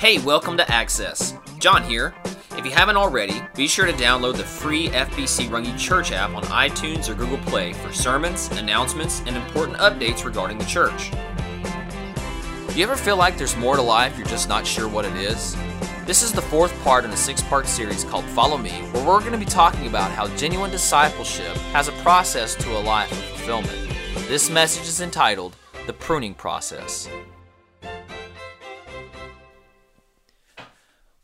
Hey, welcome to Access. John here. If you haven't already, be sure to download the free FBC Runge Church app on iTunes or Google Play for sermons, announcements, and important updates regarding the church. Do you ever feel like there's more to life, you're just not sure what it is? This is the fourth part in a six part series called Follow Me, where we're going to be talking about how genuine discipleship has a process to a life of fulfillment. This message is entitled The Pruning Process.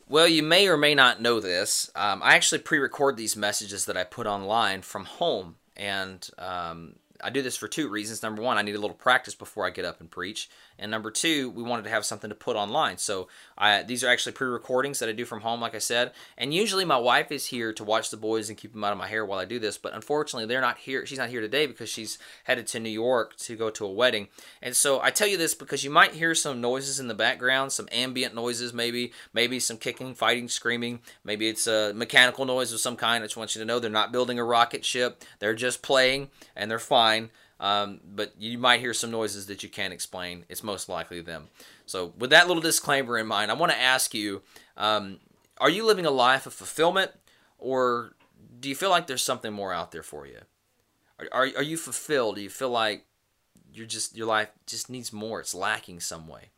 Well, you may or may not know this. Um, I actually pre record these messages that I put online from home. And um, I do this for two reasons. Number one, I need a little practice before I get up and preach. And number two, we wanted to have something to put online. So I, these are actually pre-recordings that I do from home, like I said. And usually my wife is here to watch the boys and keep them out of my hair while I do this. But unfortunately, they're not here. She's not here today because she's headed to New York to go to a wedding. And so I tell you this because you might hear some noises in the background, some ambient noises, maybe, maybe some kicking, fighting, screaming. Maybe it's a mechanical noise of some kind. I just want you to know they're not building a rocket ship. They're just playing and they're fine. Um, but you might hear some noises that you can't explain. It's most likely them. So, with that little disclaimer in mind, I want to ask you um, are you living a life of fulfillment, or do you feel like there's something more out there for you? Are, are, are you fulfilled? Do you feel like you're just your life just needs more? It's lacking some way.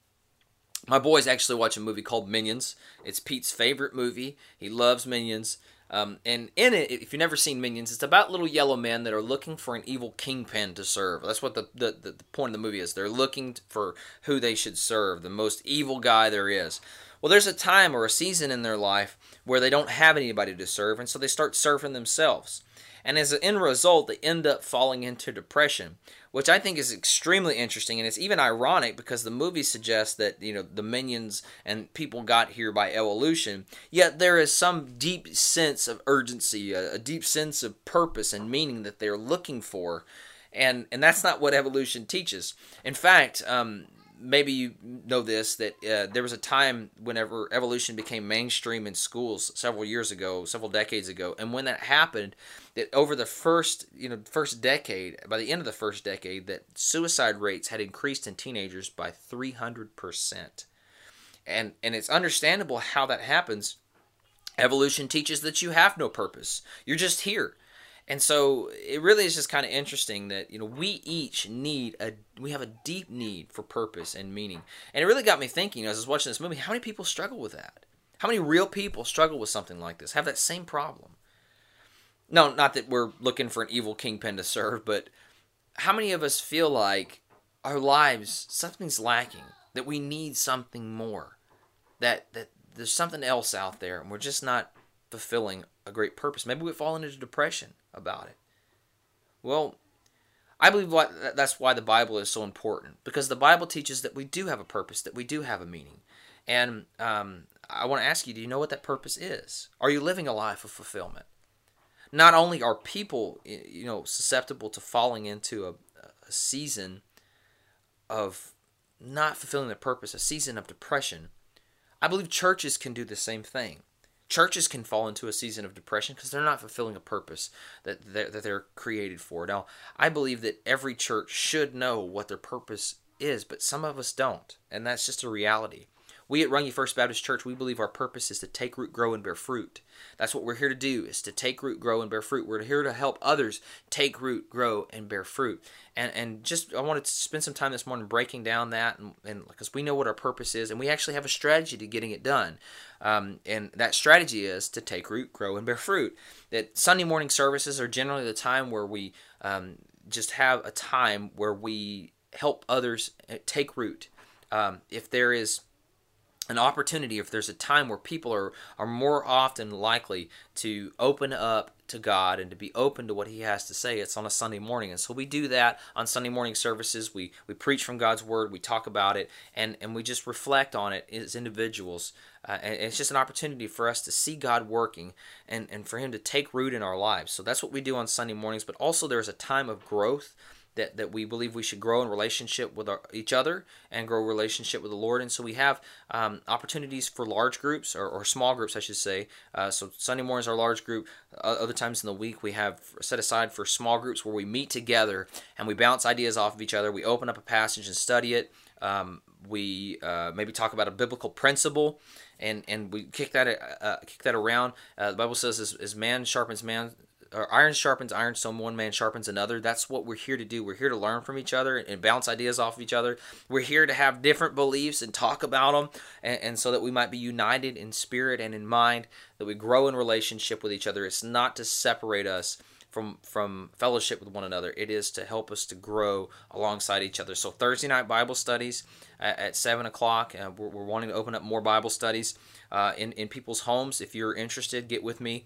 My boys actually watch a movie called Minions. It's Pete's favorite movie. He loves Minions. Um, and in it, if you've never seen Minions, it's about little yellow men that are looking for an evil kingpin to serve. That's what the, the, the point of the movie is. They're looking for who they should serve, the most evil guy there is. Well, there's a time or a season in their life where they don't have anybody to serve, and so they start serving themselves. And as an end result, they end up falling into depression, which I think is extremely interesting. And it's even ironic because the movie suggests that, you know, the minions and people got here by evolution, yet there is some deep sense of urgency, a, a deep sense of purpose and meaning that they're looking for. And, and that's not what evolution teaches. In fact, um, maybe you know this that uh, there was a time whenever evolution became mainstream in schools several years ago, several decades ago, and when that happened, that over the first you know first decade, by the end of the first decade, that suicide rates had increased in teenagers by three hundred percent, and and it's understandable how that happens. Evolution teaches that you have no purpose; you're just here and so it really is just kind of interesting that you know we each need a we have a deep need for purpose and meaning. And it really got me thinking as I was watching this movie, how many people struggle with that? How many real people struggle with something like this? Have that same problem? No, not that we're looking for an evil kingpin to serve, but how many of us feel like our lives something's lacking, that we need something more, that that there's something else out there, and we're just not fulfilling a great purpose. Maybe we fall into depression about it. Well, I believe that's why the Bible is so important because the Bible teaches that we do have a purpose, that we do have a meaning. And um, I want to ask you do you know what that purpose is? Are you living a life of fulfillment? Not only are people you know susceptible to falling into a, a season of not fulfilling their purpose, a season of depression, I believe churches can do the same thing churches can fall into a season of depression because they're not fulfilling a purpose that they're, that they're created for. Now, I believe that every church should know what their purpose is, but some of us don't, and that's just a reality. We at Runge First Baptist Church, we believe our purpose is to take root, grow, and bear fruit. That's what we're here to do, is to take root, grow, and bear fruit. We're here to help others take root, grow, and bear fruit. And and just I wanted to spend some time this morning breaking down that, and, because we know what our purpose is, and we actually have a strategy to getting it done. Um, and that strategy is to take root, grow, and bear fruit. That Sunday morning services are generally the time where we um, just have a time where we help others uh, take root. Um, if there is an opportunity if there's a time where people are, are more often likely to open up to God and to be open to what he has to say. It's on a Sunday morning. And so we do that on Sunday morning services. We we preach from God's word. We talk about it and and we just reflect on it as individuals. Uh, and it's just an opportunity for us to see God working and and for him to take root in our lives. So that's what we do on Sunday mornings. But also there's a time of growth that, that we believe we should grow in relationship with our, each other and grow relationship with the Lord. And so we have um, opportunities for large groups or, or, small groups, I should say. Uh, so Sunday mornings are large group. Uh, other times in the week we have set aside for small groups where we meet together and we bounce ideas off of each other. We open up a passage and study it. Um, we uh, maybe talk about a biblical principle, and and we kick that uh, kick that around. Uh, the Bible says, as, as man sharpens man, or iron sharpens iron, so one man sharpens another. That's what we're here to do. We're here to learn from each other and bounce ideas off of each other. We're here to have different beliefs and talk about them, and, and so that we might be united in spirit and in mind, that we grow in relationship with each other. It's not to separate us from from fellowship with one another. It is to help us to grow alongside each other. So Thursday night Bible studies at, at seven o'clock. Uh, we're, we're, wanting to open up more Bible studies uh, in in people's homes. If you're interested, get with me.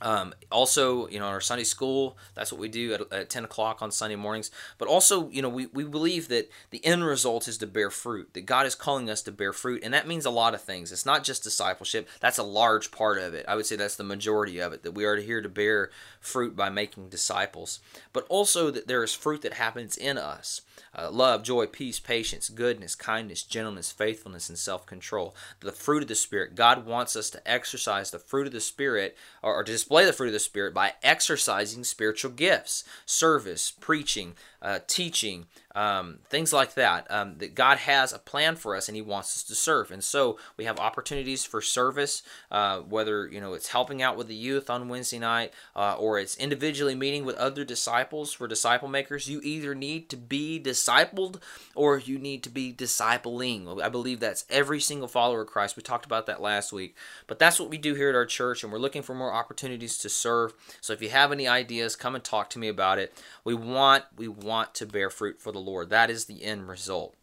Um, also, you know, our Sunday school, that's what we do at, at 10 o'clock on Sunday mornings. But also, you know, we, we believe that the end result is to bear fruit, that God is calling us to bear fruit. And that means a lot of things. It's not just discipleship, that's a large part of it. I would say that's the majority of it, that we are here to bear fruit by making disciples. But also that there is fruit that happens in us uh, love, joy, peace, patience, goodness, kindness, gentleness, faithfulness, and self control. The fruit of the Spirit. God wants us to exercise the fruit of the Spirit or, or to display the fruit of the Spirit by exercising spiritual gifts, service, preaching, uh, teaching, um, things like that. Um, that God has a plan for us and He wants us to serve. And so we have opportunities for service, uh, whether you know it's helping out with the youth on Wednesday night uh, or it's individually meeting with other disciples for disciple makers. You either need to be discipled or you need to be discipling. I believe that's every single follower of Christ. We talked about that last week, but that's what we do here at our church, and we're looking for more opportunities to serve. So if you have any ideas, come and talk to me about it. We want we want to bear fruit for the Lord. That is the end result.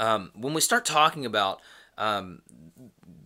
Um, when we start talking about um,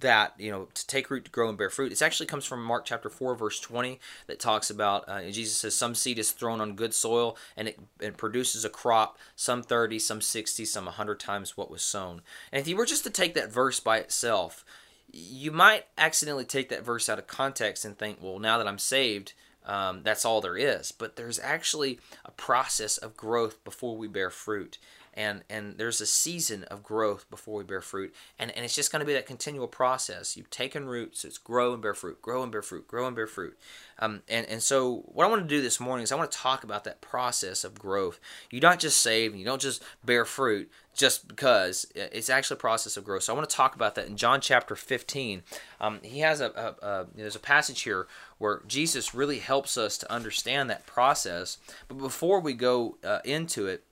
that, you know, to take root, to grow, and bear fruit, it actually comes from Mark chapter 4, verse 20, that talks about, uh, Jesus says, some seed is thrown on good soil and it, it produces a crop, some 30, some 60, some 100 times what was sown. And if you were just to take that verse by itself, you might accidentally take that verse out of context and think, well, now that I'm saved, um, that's all there is. But there's actually a process of growth before we bear fruit. And, and there's a season of growth before we bear fruit. And, and it's just going to be that continual process. You've taken roots, it's grow and bear fruit, grow and bear fruit, grow and bear fruit. Um, and, and so, what I want to do this morning is I want to talk about that process of growth. You're not just saved, you don't just bear fruit just because it's actually a process of growth. So I want to talk about that in John chapter 15. Um, he has a, a, a, there's a passage here where Jesus really helps us to understand that process. But before we go uh, into it,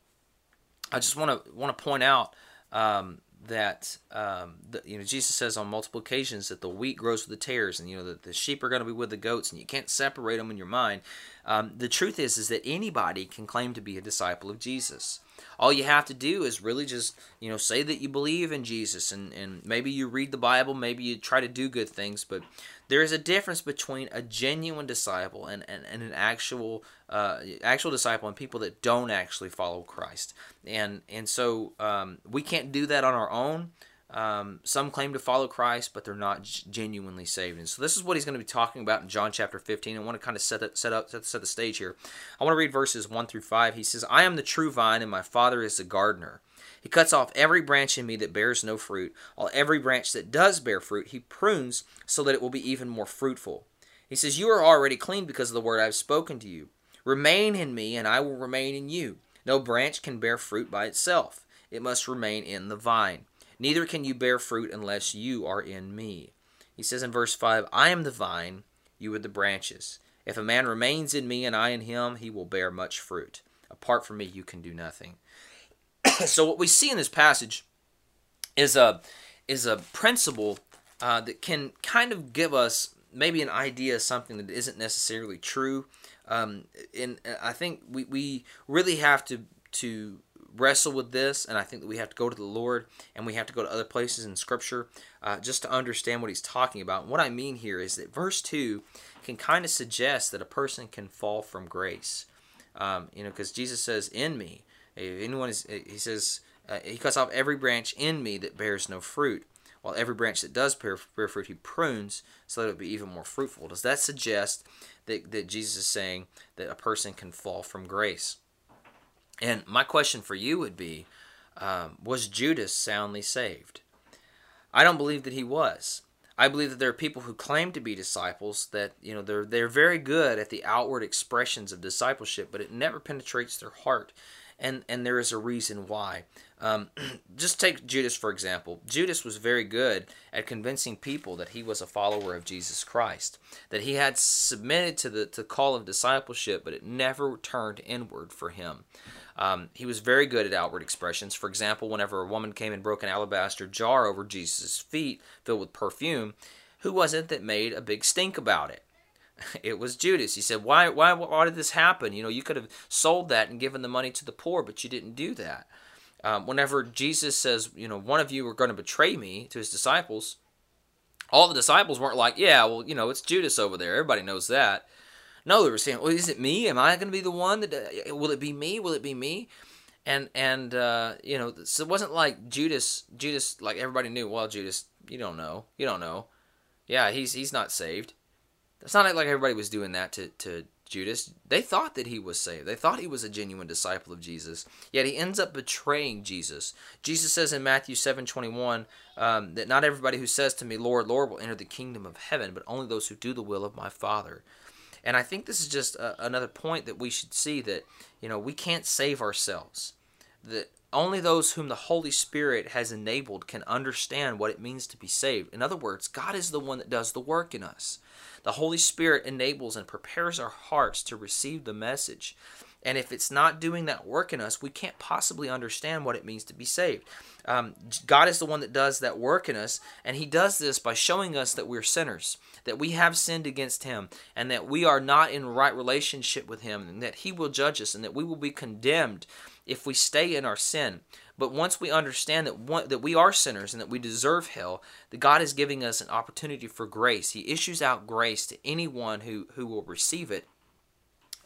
I just want to want to point out um, that um, the, you know Jesus says on multiple occasions that the wheat grows with the tares, and you know that the sheep are going to be with the goats, and you can't separate them in your mind. Um, the truth is, is that anybody can claim to be a disciple of Jesus all you have to do is really just you know say that you believe in jesus and, and maybe you read the bible maybe you try to do good things but there is a difference between a genuine disciple and, and, and an actual uh, actual disciple and people that don't actually follow christ. And and so um, we can't do that on our own um, some claim to follow Christ, but they're not genuinely saved. And so this is what he's going to be talking about in John chapter 15. I want to kind of set, set up set, set the stage here. I want to read verses 1 through 5. He says, I am the true vine, and my Father is the gardener. He cuts off every branch in me that bears no fruit, while every branch that does bear fruit, he prunes so that it will be even more fruitful. He says, You are already clean because of the word I have spoken to you. Remain in me, and I will remain in you. No branch can bear fruit by itself, it must remain in the vine. Neither can you bear fruit unless you are in me. He says in verse 5 I am the vine, you are the branches. If a man remains in me and I in him, he will bear much fruit. Apart from me, you can do nothing. so, what we see in this passage is a, is a principle uh, that can kind of give us maybe an idea of something that isn't necessarily true. Um, and I think we, we really have to to wrestle with this, and I think that we have to go to the Lord and we have to go to other places in Scripture uh, just to understand what He's talking about. And what I mean here is that verse 2 can kind of suggest that a person can fall from grace. Um, you know, because Jesus says, In me. If anyone is, He says, uh, He cuts off every branch in me that bears no fruit. While every branch that does bear, bear fruit, he prunes so that it will be even more fruitful. Does that suggest that, that Jesus is saying that a person can fall from grace? And my question for you would be um, Was Judas soundly saved? I don't believe that he was. I believe that there are people who claim to be disciples that you know they're they're very good at the outward expressions of discipleship, but it never penetrates their heart, and and there is a reason why. Um, just take Judas for example. Judas was very good at convincing people that he was a follower of Jesus Christ, that he had submitted to the to call of discipleship, but it never turned inward for him. Um, he was very good at outward expressions. For example, whenever a woman came and broke an alabaster jar over Jesus' feet filled with perfume, who was it that made a big stink about it? It was Judas. He said, "Why, why, why did this happen? You know, you could have sold that and given the money to the poor, but you didn't do that." Um, whenever Jesus says, "You know, one of you are going to betray me," to his disciples, all the disciples weren't like, "Yeah, well, you know, it's Judas over there. Everybody knows that." No, they were saying, "Well, is it me? Am I going to be the one that? Uh, will it be me? Will it be me?" And and uh, you know, so it wasn't like Judas. Judas, like everybody knew. Well, Judas, you don't know. You don't know. Yeah, he's he's not saved. It's not like everybody was doing that to to Judas. They thought that he was saved. They thought he was a genuine disciple of Jesus. Yet he ends up betraying Jesus. Jesus says in Matthew seven twenty one um, that not everybody who says to me, Lord, Lord, will enter the kingdom of heaven, but only those who do the will of my Father. And I think this is just a, another point that we should see that, you know, we can't save ourselves. That only those whom the Holy Spirit has enabled can understand what it means to be saved. In other words, God is the one that does the work in us. The Holy Spirit enables and prepares our hearts to receive the message. And if it's not doing that work in us, we can't possibly understand what it means to be saved. Um, God is the one that does that work in us, and He does this by showing us that we're sinners, that we have sinned against Him, and that we are not in right relationship with Him, and that He will judge us, and that we will be condemned if we stay in our sin. But once we understand that one, that we are sinners and that we deserve hell, that God is giving us an opportunity for grace. He issues out grace to anyone who, who will receive it.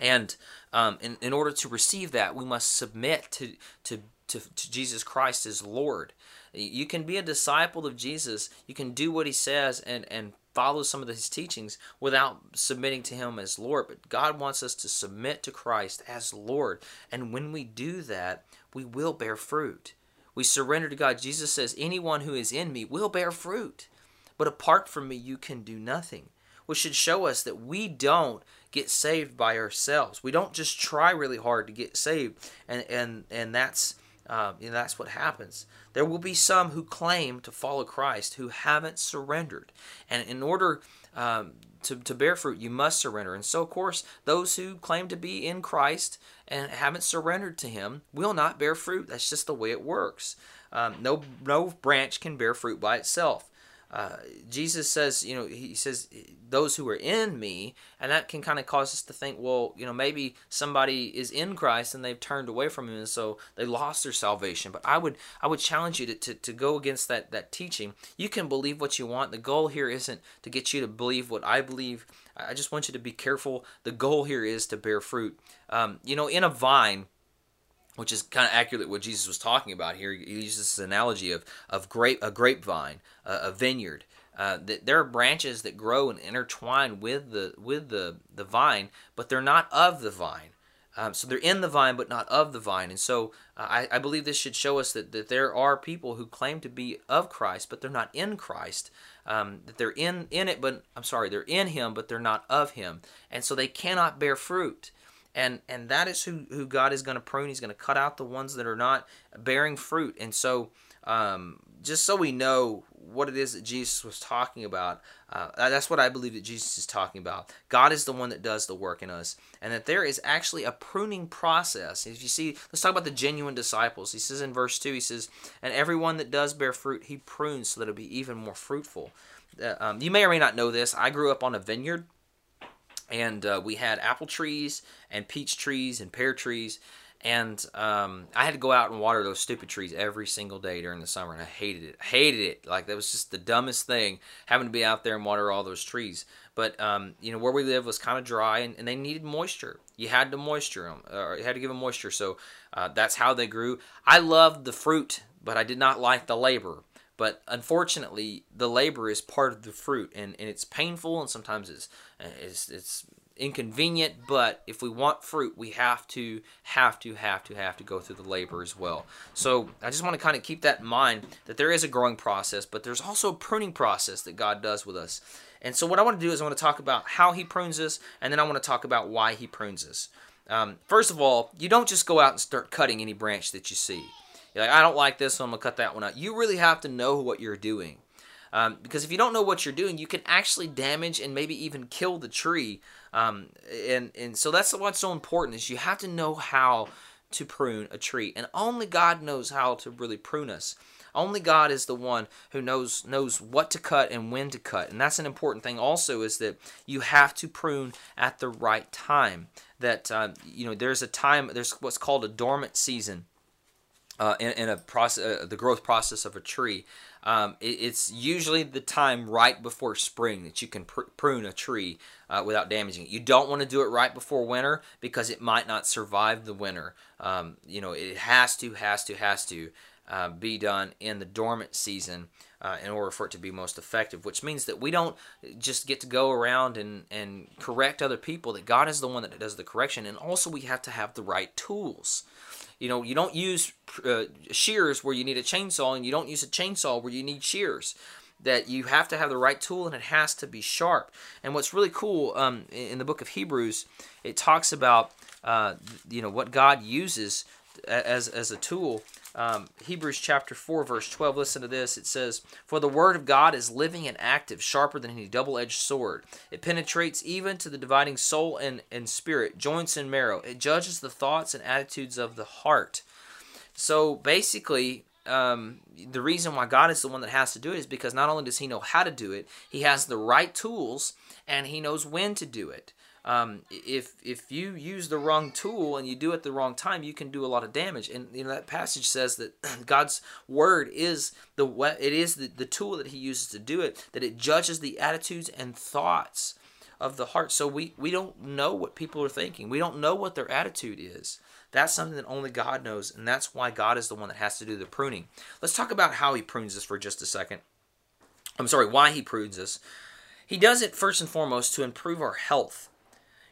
And um, in, in order to receive that, we must submit to, to, to, to Jesus Christ as Lord. You can be a disciple of Jesus. You can do what he says and, and follow some of his teachings without submitting to him as Lord. But God wants us to submit to Christ as Lord. And when we do that, we will bear fruit. We surrender to God. Jesus says, Anyone who is in me will bear fruit. But apart from me, you can do nothing. Which should show us that we don't get saved by ourselves. We don't just try really hard to get saved, and and and that's you know, that's what happens. There will be some who claim to follow Christ who haven't surrendered. And in order um, to, to bear fruit, you must surrender. And so, of course, those who claim to be in Christ and haven't surrendered to Him will not bear fruit. That's just the way it works. Um, no, no branch can bear fruit by itself. Uh, Jesus says, you know, he says, those who are in me, and that can kind of cause us to think, well, you know, maybe somebody is in Christ and they've turned away from him, and so they lost their salvation. But I would, I would challenge you to, to, to go against that that teaching. You can believe what you want. The goal here isn't to get you to believe what I believe. I just want you to be careful. The goal here is to bear fruit. Um, you know, in a vine which is kind of accurate what Jesus was talking about here. He uses this analogy of of grape a grapevine, a, a vineyard. Uh, that there are branches that grow and intertwine with the with the the vine, but they're not of the vine. Um, so they're in the vine, but not of the vine. And so uh, I, I, believe this should show us that, that there are people who claim to be of Christ, but they're not in Christ. Um, that they're in in it, but I'm sorry, they're in Him, but they're not of Him, and so they cannot bear fruit and and that is who who God is going to prune. He's going to cut out the ones that are not bearing fruit. And so, um, just so we know what it is that Jesus was talking about, uh, that's what I believe that Jesus is talking about. God is the one that does the work in us, and that there is actually a pruning process. If you see, let's talk about the genuine disciples. He says in verse two, he says, "And everyone that does bear fruit, he prunes so that it'll be even more fruitful." Uh, um, you may or may not know this. I grew up on a vineyard and uh, we had apple trees and peach trees and pear trees and um, I had to go out and water those stupid trees every single day during the summer, and I hated it. Hated it. Like that was just the dumbest thing, having to be out there and water all those trees. But um, you know where we live was kind of dry, and, and, they needed moisture. You had to moisture them, or you had to give them moisture. So uh, that's how they grew. I loved the fruit, but I did not like the labor. But unfortunately, the labor is part of the fruit, and, and it's painful, and sometimes it's, it's it's inconvenient. But if we want fruit, we have to have to have to have to go through the labor as well. So I just want to kind of keep that in mind that there is a growing process, but there's also a pruning process that God does with us. And so what I want to do is I want to talk about how He prunes us, and then I want to talk about why He prunes us. Um, first of all, you don't just go out and start cutting any branch that you see You're like, I don't like this, so I'm gonna cut that one out. You really have to know what you're doing. Um, because if you don't know what you're doing, you can actually damage and maybe even kill the tree. Um, and and so that's what's so important is you have to know how to prune a tree, and only God knows how to really prune us. Only God is the one who knows knows what to cut and when to cut. And that's an important thing also is that you have to prune at the right time. That uh, you know there's a time there's what's called a dormant season uh, in, in, a process uh, the growth process of a tree. Um, it, it's usually the time right before spring that you can pr- prune a tree uh, without damaging it. You don't want to do it right before winter because it might not survive the winter. Um, you know, it has to, has to, has to uh, be done in the dormant season uh, in order for it to be most effective, which means that we don't just get to go around and, and correct other people, that God is the one that does the correction. And also, we have to have the right tools. You know, you don't use uh, shears where you need a chainsaw, and you don't use a chainsaw where you need shears. That you have to have the right tool, and it has to be sharp. And what's really cool um, in the book of Hebrews, it talks about uh, you know what God uses as as a tool um, Hebrews chapter 4, verse 12, listen to this. It says, For the word of God is living and active, sharper than any double edged sword. It penetrates even to the dividing soul and, and spirit, joints and marrow. It judges the thoughts and attitudes of the heart. So basically, um, the reason why God is the one that has to do it is because not only does He know how to do it, He has the right tools and He knows when to do it um, if if you use the wrong tool and you do it the wrong time, you can do a lot of damage. And you know that passage says that God's word is the it is the, the tool that He uses to do it. That it judges the attitudes and thoughts of the heart. So we we don't know what people are thinking. We don't know what their attitude is. That's something that only God knows, and that's why God is the one that has to do the pruning. Let's talk about how He prunes us for just a second. I'm sorry, why He prunes us. He does it first and foremost to improve our health.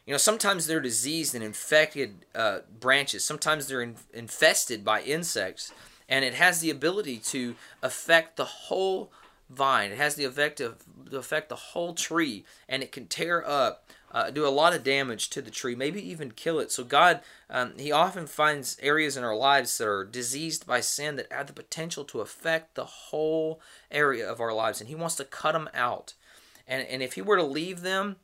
You know, sometimes they're diseased and infected uh, branches. Sometimes they're in, infested by insects, and it has the ability to affect the whole vine. It has the effect of to affect the whole tree, and it can tear up, uh, do a lot of damage to the tree, maybe even kill it. So God, um, He often finds areas in our lives that are diseased by sin that have the potential to affect the whole area of our lives, and He wants to cut them out. And and if He were to leave them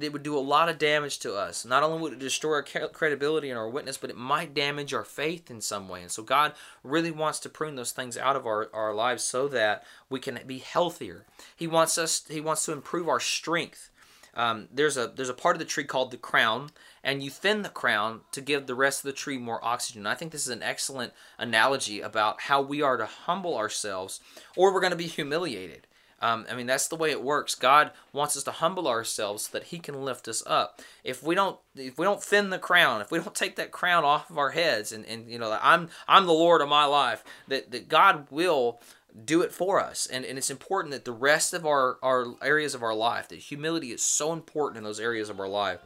it would do a lot of damage to us. Not only would it destroy our credibility and our witness, but it might damage our faith in some way. And so God really wants to prune those things out of our, our lives so that we can be healthier. He wants us he wants to improve our strength. Um, there's a there's a part of the tree called the crown, and you thin the crown to give the rest of the tree more oxygen. I think this is an excellent analogy about how we are to humble ourselves, or we're going to be humiliated. Um, I mean, that's the way it works. God wants us to humble ourselves so that He can lift us up. If we don't, if we don't thin the crown, if we don't take that crown off of our heads, and, and you know, I'm I'm the Lord of my life, that that God will do it for us. And, and it's important that the rest of our, our areas of our life, that humility is so important in those areas of our life.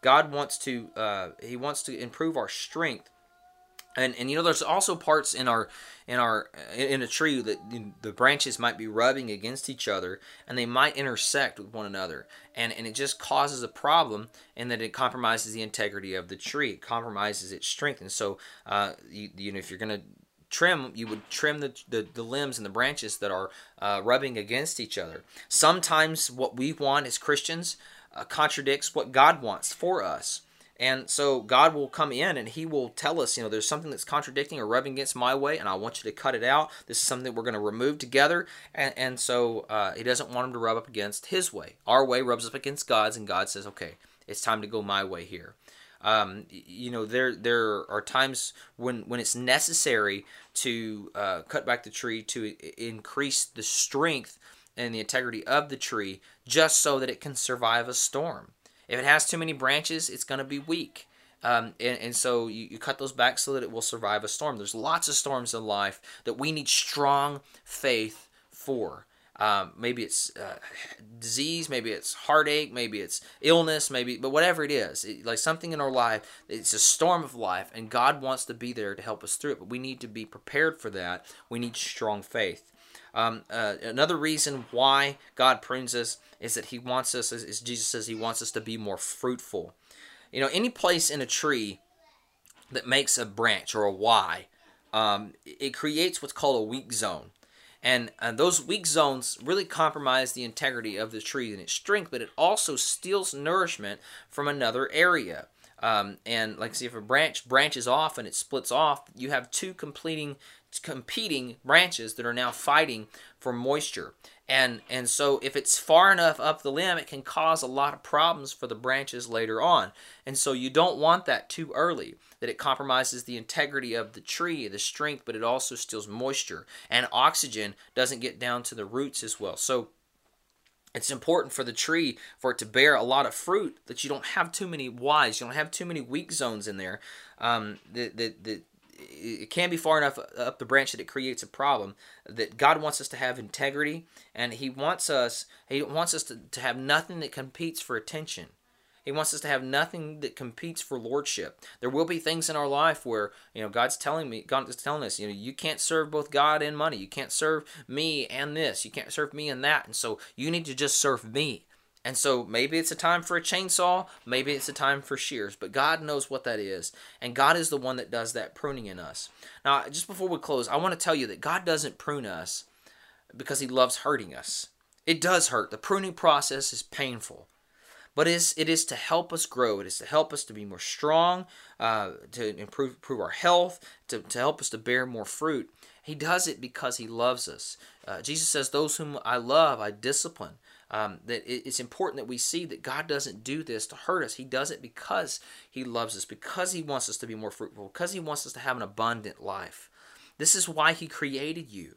God wants to uh, He wants to improve our strength and and you know there's also parts in our in our in a tree that the branches might be rubbing against each other and they might intersect with one another. And and it just causes a problem and that it compromises the integrity of the tree. It compromises its strength. And so uh, you, you know if you're going to trim you would trim the, the, the, limbs and the branches that are uh, rubbing against each other. Sometimes what we want as christians uh, contradicts what god wants for us and so God will come in and He will tell us, you know, there's something that's contradicting or rubbing against my way, and I want you to cut it out. This is something that we're going to remove together. And, and so uh, He doesn't want them to rub up against His way. Our way rubs up against God's, and God says, okay, it's time to go my way here. Um, you know, there there are times when when it's necessary to uh, cut back the tree to increase the strength and the integrity of the tree, just so that it can survive a storm. If it has too many branches, it's going to be weak. Um, and, and, so you, you, cut those back so that it will survive a storm. There's lots of storms in life that we need strong faith for. Um, maybe it's uh, disease, maybe it's heartache, maybe it's illness, maybe, but whatever it is, it, like something in our life, it's a storm of life, and God wants to be there to help us through it. But we need to be prepared for that. We need strong faith. Um, uh, another reason why God prunes us is that He wants us, as Jesus says, He wants us to be more fruitful. You know, any place in a tree that makes a branch or a Y, um, it creates what's called a weak zone. And, and those weak zones really compromise the integrity of the tree and its strength, but it also steals nourishment from another area. Um, and like see if a branch branches off and it splits off, you have two completing competing branches that are now fighting for moisture. And and so if it's far enough up the limb, it can cause a lot of problems for the branches later on. And so you don't want that too early that it compromises the integrity of the tree, the strength, but it also steals moisture and oxygen doesn't get down to the roots as well. So it's important for the tree for it to bear a lot of fruit that you don't have too many Ys, you don't have too many weak zones in there. Um, that, that it can be far enough up the branch that it creates a problem that god wants us to have integrity and he wants us he wants us to, to have nothing that competes for attention he wants us to have nothing that competes for lordship. There will be things in our life where, you know, God's telling me, God is telling us, you know, you can't serve both God and money. You can't serve me and this. You can't serve me and that. And so you need to just serve me. And so maybe it's a time for a chainsaw, maybe it's a time for shears, but God knows what that is. And God is the one that does that pruning in us. Now, just before we close, I want to tell you that God doesn't prune us because he loves hurting us. It does hurt. The pruning process is painful but it is, it is to help us grow. It is to help us to be more strong, uh, to improve, improve our health, to, to help us to bear more fruit. He does it because he loves us. Uh, Jesus says, Those whom I love, I discipline. Um, that it's important that we see that God doesn't do this to hurt us. He does it because He loves us, because He wants us to be more fruitful, because He wants us to have an abundant life. This is why He created you.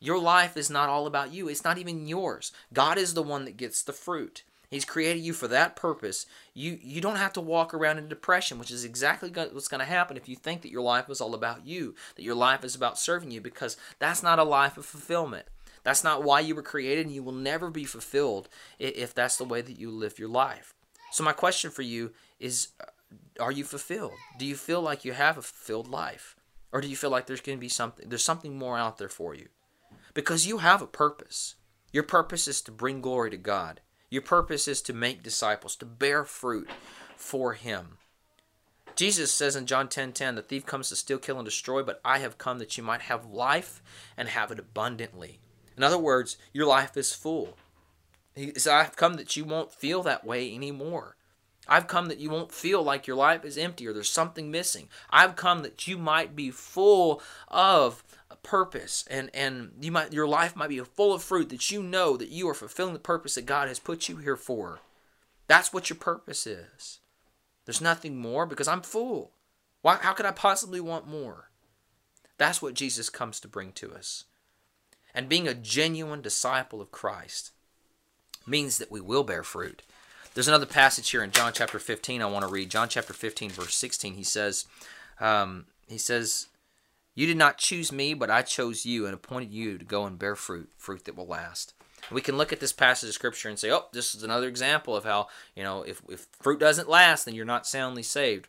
Your life is not all about you, it's not even yours. God is the one that gets the fruit. He's created you for that purpose. You you don't have to walk around in depression, which is exactly what's going to happen if you think that your life is all about you, that your life is about serving you, because that's not a life of fulfillment. That's not why you were created, and you will never be fulfilled if that's the way that you live your life. So my question for you is: uh, Are you fulfilled? Do you feel like you have a fulfilled life, or do you feel like there's going to be something? There's something more out there for you, because you have a purpose. Your purpose is to bring glory to God. Your purpose is to make disciples, to bear fruit for Him. Jesus says in John 10:10, 10, 10, the thief comes to steal, kill, and destroy, but I have come that you might have life and have it abundantly. In other words, your life is full. He says, I've come that you won't feel that way anymore. I've come that you won't feel like your life is empty or there's something missing. I've come that you might be full of purpose and and you might your life might be full of fruit that you know that you are fulfilling the purpose that God has put you here for. That's what your purpose is. There's nothing more because I'm full. Why how could I possibly want more? That's what Jesus comes to bring to us. And being a genuine disciple of Christ means that we will bear fruit. There's another passage here in John chapter 15 I want to read. John chapter 15, verse 16. He says, um, he says, you did not choose me, but I chose you and appointed you to go and bear fruit, fruit that will last. We can look at this passage of scripture and say, oh, this is another example of how, you know, if, if fruit doesn't last, then you're not soundly saved.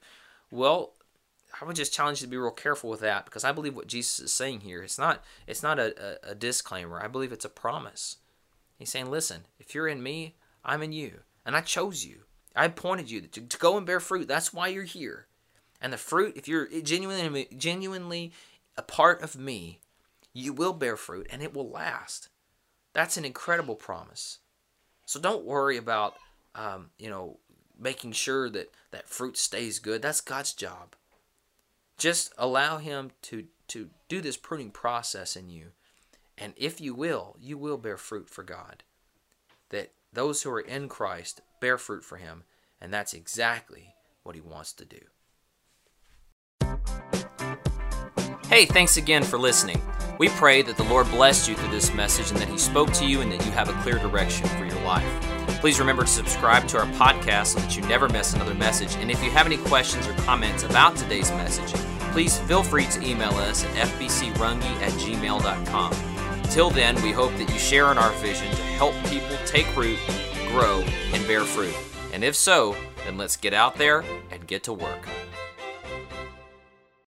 Well, I would just challenge you to be real careful with that because I believe what Jesus is saying here, it's not it's not a, a, a disclaimer. I believe it's a promise. He's saying, listen, if you're in me, I'm in you. And I chose you. I appointed you to, to go and bear fruit. That's why you're here. And the fruit, if you're genuinely genuinely a part of me, you will bear fruit and it will last. That's an incredible promise. So don't worry about, um, you know, making sure that that fruit stays good. That's God's job. Just allow Him to to do this pruning process in you, and if you will, you will bear fruit for God. That those who are in Christ bear fruit for Him, and that's exactly what He wants to do. Hey, thanks again for listening. We pray that the Lord blessed you through this message and that He spoke to you and that you have a clear direction for your life. Please remember to subscribe to our podcast so that you never miss another message. And if you have any questions or comments about today's message, please feel free to email us at fbcrungie at gmail.com. Till then, we hope that you share in our vision to help people take root, grow, and bear fruit. And if so, then let's get out there and get to work.